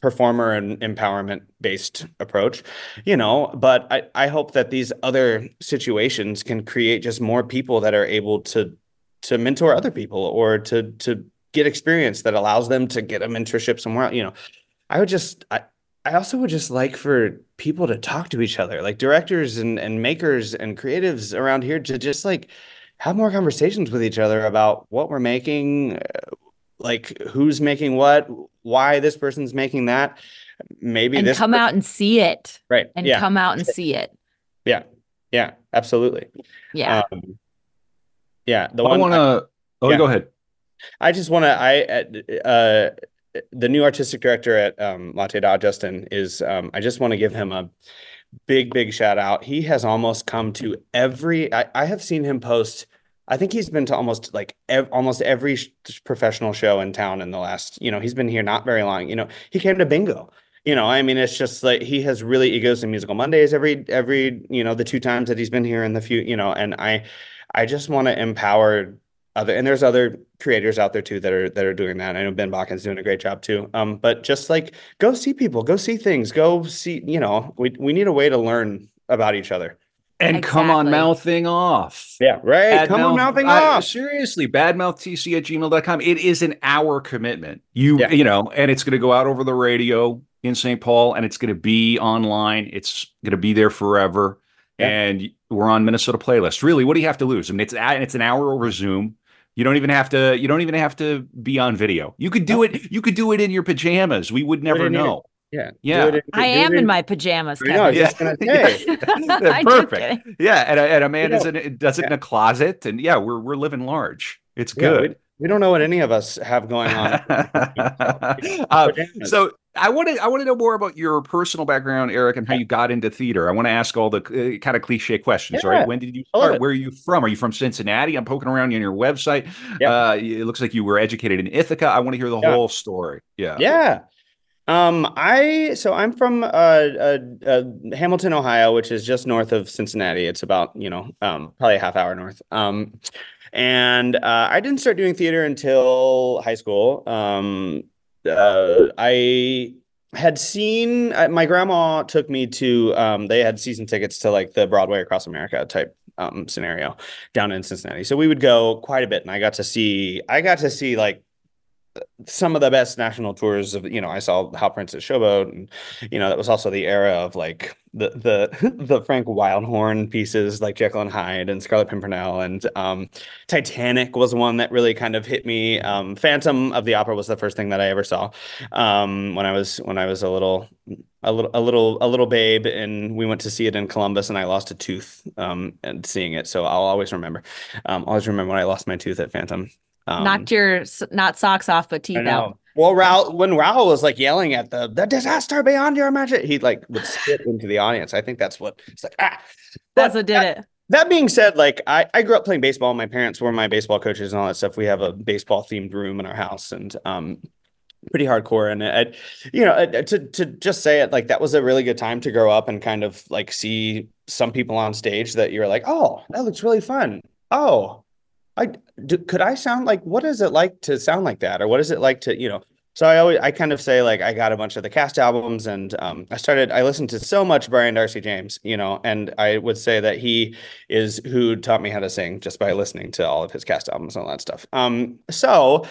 performer and empowerment based approach you know. But I, I hope that these other situations can create just more people that are able to to mentor other people or to to get experience that allows them to get a mentorship somewhere else. you know. I would just i i also would just like for people to talk to each other like directors and and makers and creatives around here to just like have more conversations with each other about what we're making uh, like who's making what why this person's making that maybe and this come per- out and see it right and yeah come out and see it. yeah yeah absolutely Yeah. um, yeah the I one want to. Oh, yeah. go ahead. I just want to. I uh, the new artistic director at um, Latté Da, Justin, is. Um, I just want to give him a big, big shout out. He has almost come to every. I, I have seen him post. I think he's been to almost like ev- almost every sh- professional show in town in the last. You know, he's been here not very long. You know, he came to Bingo. You know, I mean, it's just like he has really he goes to Musical Mondays every every you know the two times that he's been here in the few you know, and I I just want to empower other and there's other creators out there too that are that are doing that. I know Ben Bakken's doing a great job too. Um, but just like go see people, go see things, go see, you know, we we need a way to learn about each other. And come on, mouthing off. Yeah, right. Bad Come on, mouthing I- off. seriously, badmouthtc at gmail.com. It is an hour commitment. You, Yeah. you know, and it's going to go out over the radio in St. Paul and it's going to be online. It's going to be there forever. Yeah. And we're on Minnesota playlist. Really, what do you have to lose? I mean, it's a- it's an hour over Zoom. You don't even have to. You don't even have to be on video. You could do it. You could do it in your pajamas. We would never know. Yeah. Yeah. Do it I am it in my pajamas, I know, I Kevin. was just gonna say. Perfect. Yeah, and, and Amanda's know, in, does it in a closet, and yeah, we're we're living large. It's Yeah, good. we, we don't know what any of us have going on. Uh, so I want to I want to know more about your personal background, Eric, and how you got into theater. I want to ask all the uh, kind of cliche questions, Yeah. right? When did you start? Where are you from? Are you from Cincinnati? I'm poking around on your website. Yeah. Uh, it looks like you were educated in Ithaca. I want to hear the Yeah. whole story. Yeah. Yeah. Um, I so I'm from uh, uh, uh, Hamilton, Ohio, which is just north of Cincinnati. It's about you know um, probably a half hour north. Um, and uh, I didn't start doing theater until high school. Um, uh, I had seen uh, my grandma took me to um, they had season tickets to like the Broadway across America type um, scenario down in Cincinnati. So we would go quite a bit, and I got to see I got to see like some of the best national tours of you know I saw Hal Prince's Showboat and you know that was also the era of like the the the Frank Wildhorn pieces like Jekyll and Hyde and Scarlet Pimpernel and um Titanic was one that really kind of hit me. Um Phantom of the Opera was the first thing that I ever saw um when I was when I was a little a little a little a little babe and we went to see it in Columbus and I lost a tooth um and seeing it. So I'll always remember um always remember when I lost my tooth at Phantom um, Knocked your not socks off, but teeth out. Well, Raoul, when Raoul was like yelling at the the disaster beyond your imagination, he like would spit into the audience. I think that's what it's like. Ah. That's what did it. that being said, like I, I grew up playing baseball. My parents were my baseball coaches and all that stuff. We have a baseball themed room in our house and um pretty hardcore. And I, you know, uh, to to just say it like that was a really good time to grow up and kind of like see some people on stage that you're like, oh, that looks really fun. Oh, I do, could I sound like what is it like to sound like that, or what is it like to you know? So I always I kind of say like I got a bunch of the cast albums and um, I started I listened to so much Brian Darcy James, you know, and I would say that he is who taught me how to sing just by listening to all of his cast albums and all that stuff. Um, so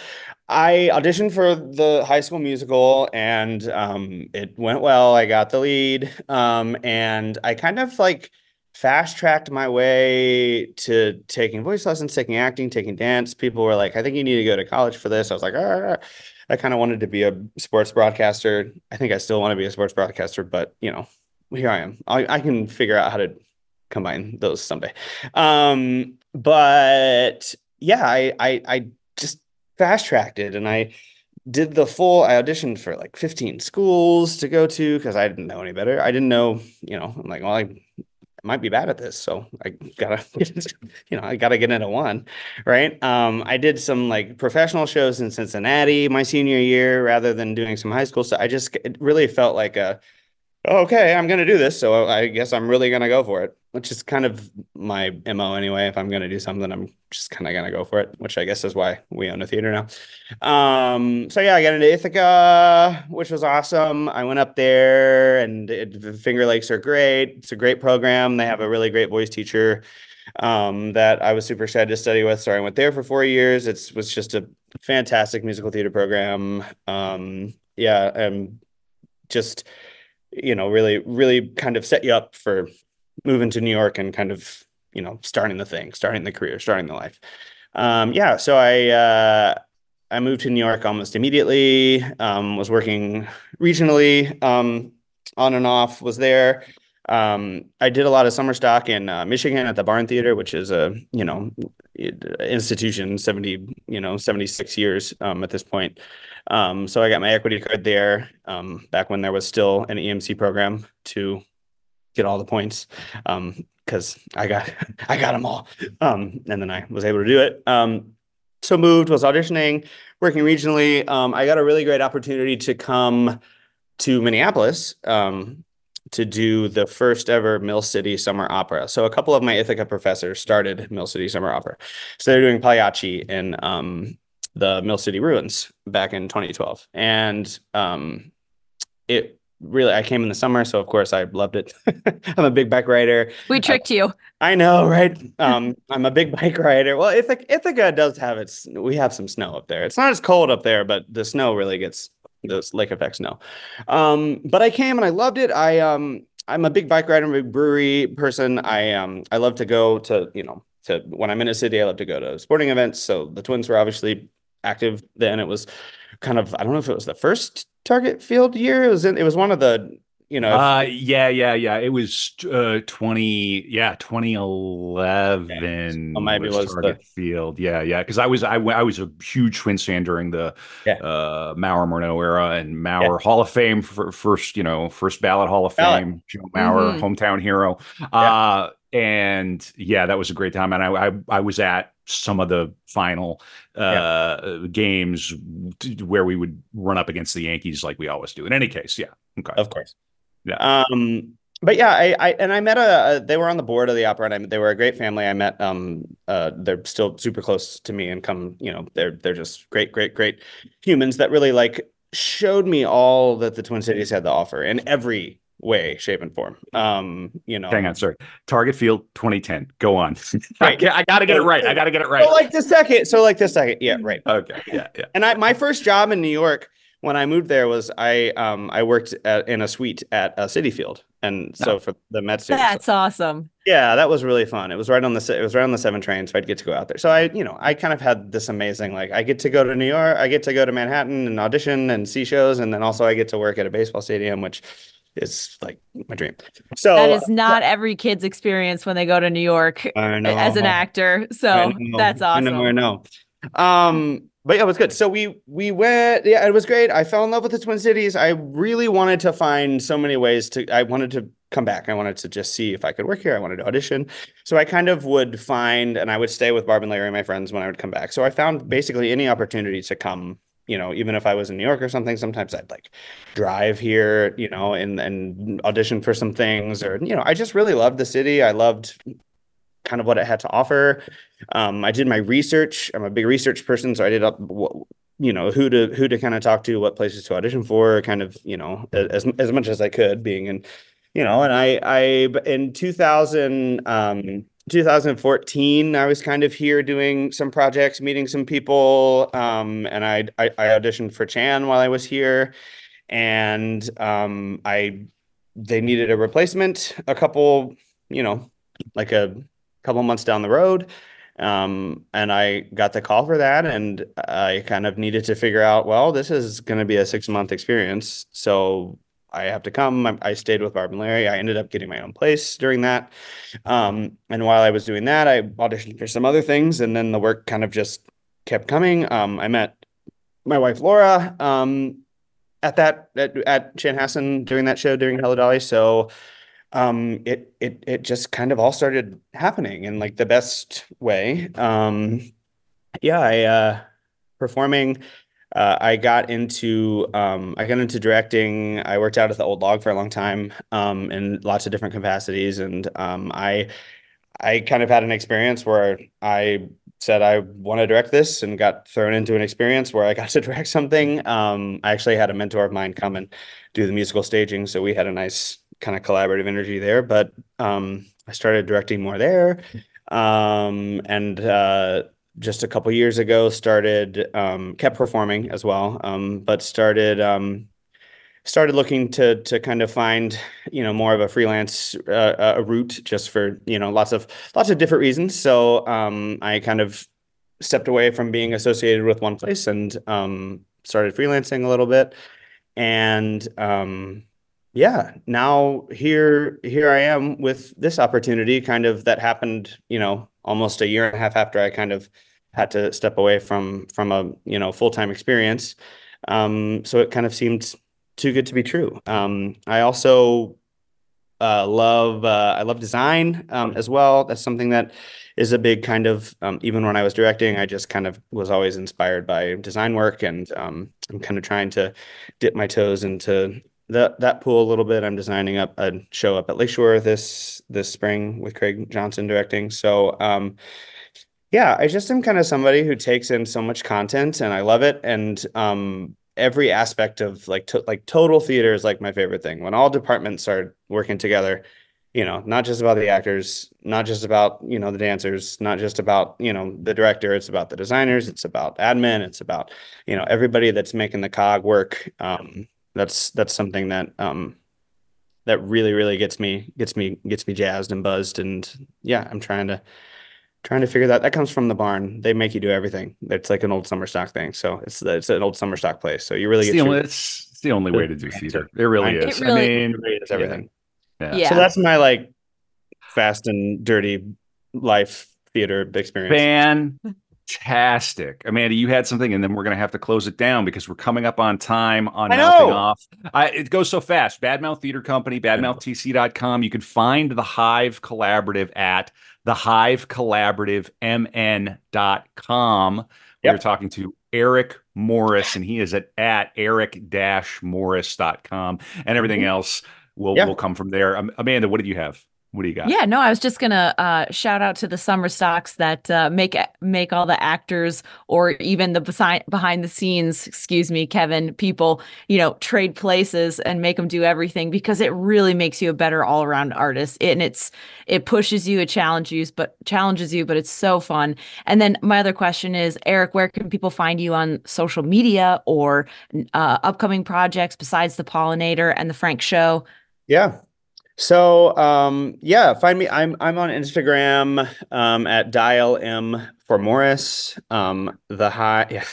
I auditioned for the high school musical and um, it went well. I got the lead. Um, and I kind of like fast tracked my way to taking voice lessons, taking acting, taking dance. People were like, I think you need to go to college for this. I was like. I kind of wanted to be a sports broadcaster. I think I still want to be a sports broadcaster, but you know, here I am. I, I can figure out how to combine those someday. Um, but yeah, I, I, I just fast tracked it and I did the full, I auditioned for like 15 schools to go to because I didn't know any better. I didn't know, you know, I'm like, well, I might be bad at this. So I gotta, you know, I gotta get into one, right? Um, I did some like professional shows in Cincinnati my senior year rather than doing some high school stuff. I just it really felt like a okay, I'm going to do this. So I guess I'm really going to go for it, which is kind of my MO anyway. If I'm going to do something, I'm just kind of going to go for it, which I guess is why we own a theater now. Um, so yeah, I got into Ithaca, which was awesome. I went up there and it, Finger Lakes are great. It's a great program. They have a really great voice teacher um, that I was super excited to study with. So I went there for four years. It was just a fantastic musical theater program. Um, yeah, and just you know, really, really kind of set you up for moving to New York and kind of, you know, starting the thing, starting the career, starting the life. Um, yeah, so I uh, I moved to New York almost immediately. Um, was working regionally, um, on and off. Was there. Um, I did a lot of summer stock in uh, Michigan at the Barn Theater, which is a you know institution, seventy you know seventy six years um, at this point. Um, so I got my equity card there um, back when there was still an EMC program to get all the points because um, I got I got them all, um, and then I was able to do it. Um, so moved, was auditioning, working regionally. Um, I got a really great opportunity to come to Minneapolis to do the first ever Mill City Summer Opera. So a couple of my Ithaca professors started Mill City Summer Opera. So they're doing Pagliacci in um, the Mill City Ruins back in 2012. And um, it really, I came in the summer, so of course I loved it. I'm a big bike rider. We tricked you. I know, right? Um, I'm a big bike rider. Well, Ithaca, Ithaca does have its, we have some snow up there. It's not as cold up there, but the snow really gets those lake effect snow. Um, but I came and I loved it. I um I'm a big bike rider, I'm a big brewery person. I um I love to go to, you know, to when I'm in a city, I love to go to sporting events. So the twins were obviously active then. It was kind of I don't know if it was the first target field year. It was in, it was one of the you know. Uh, yeah, yeah, yeah. It was uh, twenty, yeah, twenty eleven. Yeah. maybe was target the... field. Yeah, yeah. Because I was I, I was a huge Twins fan during the yeah. uh, Mauer Morneau era and Mauer yeah. Hall of Fame for first, you know, first ballot Hall of ballot. Fame. Joe Mauer, mm-hmm. hometown hero. Uh, and yeah, that was a great time. And I, I, I was at some of the final uh, yeah. games where we would run up against the Yankees like we always do. In any case, yeah, okay, of course, yeah. Um, but yeah, I, I and I met a, they were on the board of the opera and I, they were a great family. I met um uh they're still super close to me and come, you know, they're they're just great, great, great humans that really like showed me all that the Twin Cities had to offer in every way, shape, and form. Um, you know, hang on, sorry. Target Field 2010. Go on. right. I, I gotta get it right. I gotta get it right. So like the second, so like the second, yeah, right. Okay. Yeah, yeah. And I my first job in New York when I moved there was I um I worked at, in a suite at a Citi Field, and so oh. for the Mets. That's so, awesome. Yeah, that was really fun. It was right on the it was right on the seven train, so I'd get to go out there. So I, you know, I kind of had this amazing like I get to go to New York, I get to go to Manhattan and audition and see shows, and then also I get to work at a baseball stadium, which is like my dream. So that is not every kid's experience when they go to New York as an actor. So that's awesome. I know, I know. Um, but yeah, it was good. So we we went. Yeah, it was great. I fell in love with the Twin Cities. I really wanted to find so many ways to. I wanted to come back. I wanted to just see if I could work here. I wanted to audition. So I kind of would find, and I would stay with Barb and Larry, and my friends, when I would come back. So I found basically any opportunity to come you know, even if I was in New York or something, sometimes I'd like drive here, you know, and and audition for some things, or you know, I just really loved the city. I loved kind of what it had to offer. Um, I did my research. I'm a big research person, so I did up, you know, who to who to kind of talk to, what places to audition for, kind of, you know, as as much as I could, being in, you know, and I I in 2000. Um, 2014 i was kind of here doing some projects meeting some people um, and I, I, I auditioned for chan while i was here and um, i they needed a replacement a couple you know like a couple months down the road. Um, and I got the call for that, and I kind of needed to figure out, well, this is going to be a six month experience. So I have to come. I, I, stayed with Barb and Larry. I ended up getting my own place during that. Um, and while I was doing that, I auditioned for some other things, and then the work kind of just kept coming. Um, I met my wife Laura um, at that at, at Chanhassen during that show during Hello Dolly. So um, it it it just kind of all started happening in like the best way. Um, yeah, I uh, performing. Uh, I got into um, I got into directing. I worked out at the Old Log for a long time um, in lots of different capacities, and um, I I kind of had an experience where I said I want to direct this and got thrown into an experience where I got to direct something. Um, I actually had a mentor of mine come and do the musical staging, so we had a nice kind of collaborative energy there. But um, I started directing more there, um, and uh, just a couple years ago started um, kept performing as well, um, but started um, started looking to to kind of find you know more of a freelance uh, a route just for you know lots of lots of different reasons. So um, I kind of stepped away from being associated with one place and um, started freelancing a little bit and um, yeah, now here here I am with this opportunity kind of that happened, you know, almost a year and a half after I kind of had to step away from from a, you know, full-time experience. Um, so it kind of seemed too good to be true. Um, I also uh, love uh, I love design um, as well. That's something that is a big kind of um, even when I was directing, I just kind of was always inspired by design work, and um, I'm kind of trying to dip my toes into that that pool a little bit. I'm designing up a show up at Lakeshore this this spring with Craig Johnson directing. So um, yeah, I just am kind of somebody who takes in so much content and I love it. And um, every aspect of like to, like total theater is like my favorite thing. When all departments are working together, you know, not just about the actors, not just about, you know, the dancers, not just about, you know, the director, it's about the designers, it's about admin, it's about, you know, everybody that's making the cog work. Um, that's that's something that um that really really gets me gets me gets me jazzed and buzzed and yeah i'm trying to trying to figure that that comes from the barn they make you do everything it's like an old summer stock thing so it's it's an old summer stock place so you really it's get the, your, only, it's, it's the only way to do theater it really is it really, i mean it really is everything yeah. yeah. so that's my like fast and dirty life theater experience fan fantastic. Amanda, you had something, and then we're going to have to close it down because we're coming up on time on I Mouthing know. Off. I, it goes so fast. Badmouth Theater Company, badmouthtc.com. You can find the Hive Collaborative at thehivecollaborativemn.com. We Yep. were talking to Eric Morris, and he is at, at eric-morris.com, and everything else will, Yeah. will come from there. Um, Amanda, what did you have? What do you got? Yeah, no, I was just gonna uh, shout out to the summer stocks that uh, make make all the actors or even the behind behind the scenes, excuse me, Kevin, people, you know, trade places and make them do everything because it really makes you a better all around artist. and it's it pushes you, it challenges you, but challenges you, but it's so fun. And then my other question is, Eric, where can people find you on social media or uh, upcoming projects besides the Pollinator and the Frank Show? Yeah. So um yeah, find me. I'm I'm on Instagram um at dial m for Morris. Um the high yeah.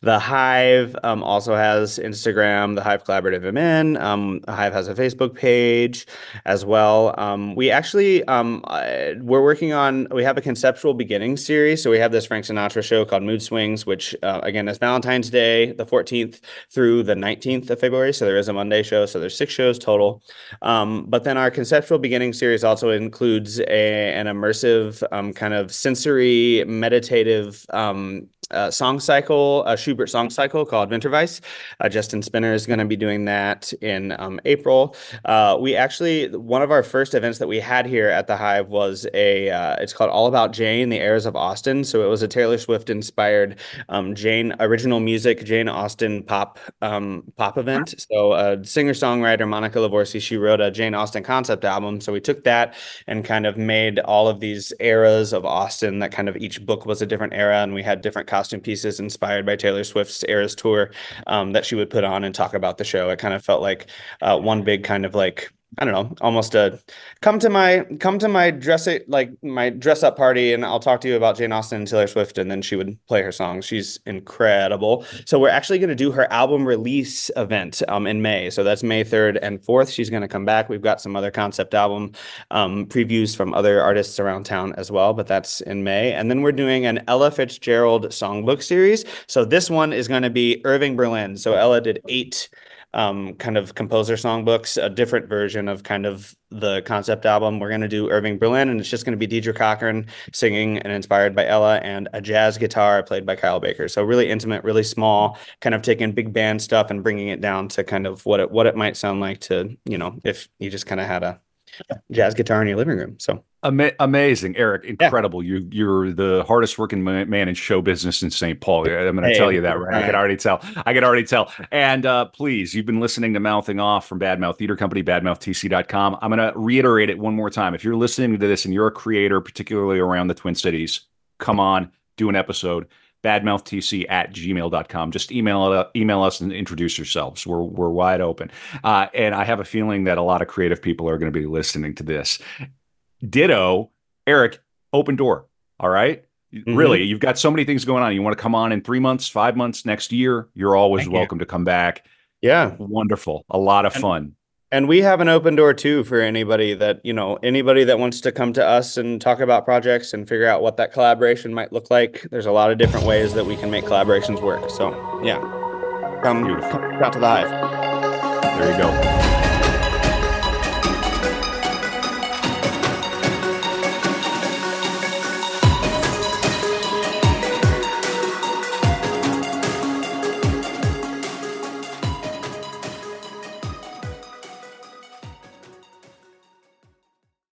The Hive um, also has Instagram, the Hive Collaborative MN. Um, the Hive has a Facebook page as well. Um, we actually um, uh, we're working on we have a conceptual beginning series. So we have this Frank Sinatra show called Mood Swings, which uh, again is Valentine's Day, the 14th through the 19th of February. So there is a Monday show. So there's six shows total. Um, but then our conceptual beginning series also includes a, an immersive um, kind of sensory meditative um, uh, song cycle, a Schubert song cycle called Winterreise. Uh, Justin Spinner is going to be doing that in um, April. Uh, we actually, one of our first events that we had here at the Hive was a, uh, it's called All About Jane, the Eras of Austen. So it was a Taylor Swift inspired um, Jane, original music, Jane Austen pop, um, pop event. So a singer songwriter, Monica Lavorsi, she wrote a Jane Austen concept album. So we took that and kind of made all of these eras of Austin that kind of each book was a different era and we had different costume pieces inspired by Taylor Swift's Eras tour um, that she would put on and talk about the show. It kind of felt like uh, one big kind of like I don't know, almost a come to my come to my dress it like my dress up party and I'll talk to you about Jane Austen and Taylor Swift and then she would play her songs. She's incredible. So we're actually going to do her album release event um in May. So that's May 3rd and 4th. She's going to come back. We've got some other concept album um previews from other artists around town as well, but that's in May. And then we're doing an Ella Fitzgerald songbook series. So this one is going to be Irving Berlin. So Ella did 8 um, kind of composer songbooks, a different version of kind of the concept album. We're going to do Irving Berlin, and it's just going to be Deirdre Cochran singing and inspired by Ella, and a jazz guitar played by Kyle Baker. So really intimate, really small, kind of taking big band stuff and bringing it down to kind of what it what it might sound like to you know if you just kind of had a jazz guitar in your living room. So Ama- amazing, Eric. Incredible. Yeah. You you're the hardest working man in show business in St. Paul. I'm going to hey, tell you that, right? right? I can already tell. I can already tell. And uh, please, you've been listening to Mouthing Off from Badmouth Theater Company, badmouthtc.com. I'm going to reiterate it one more time. If you're listening to this and you're a creator, particularly around the Twin Cities, come on, do an episode badmouthtc at gmail.com. Just email uh, email us and introduce yourselves. We're, we're wide open. Uh, and I have a feeling that a lot of creative people are going to be listening to this. Ditto, Eric, open door. All right? mm-hmm. Really, you've got so many things going on. You want to come on in three months, five months, next year, you're always Thank welcome you. to come back. Yeah. Wonderful. A lot of and, fun. And we have an open door too for anybody that, you know, anybody that wants to come to us and talk about projects and figure out what that collaboration might look like. There's a lot of different ways that we can make collaborations work. So, yeah. Come, come out to the hive. There you go.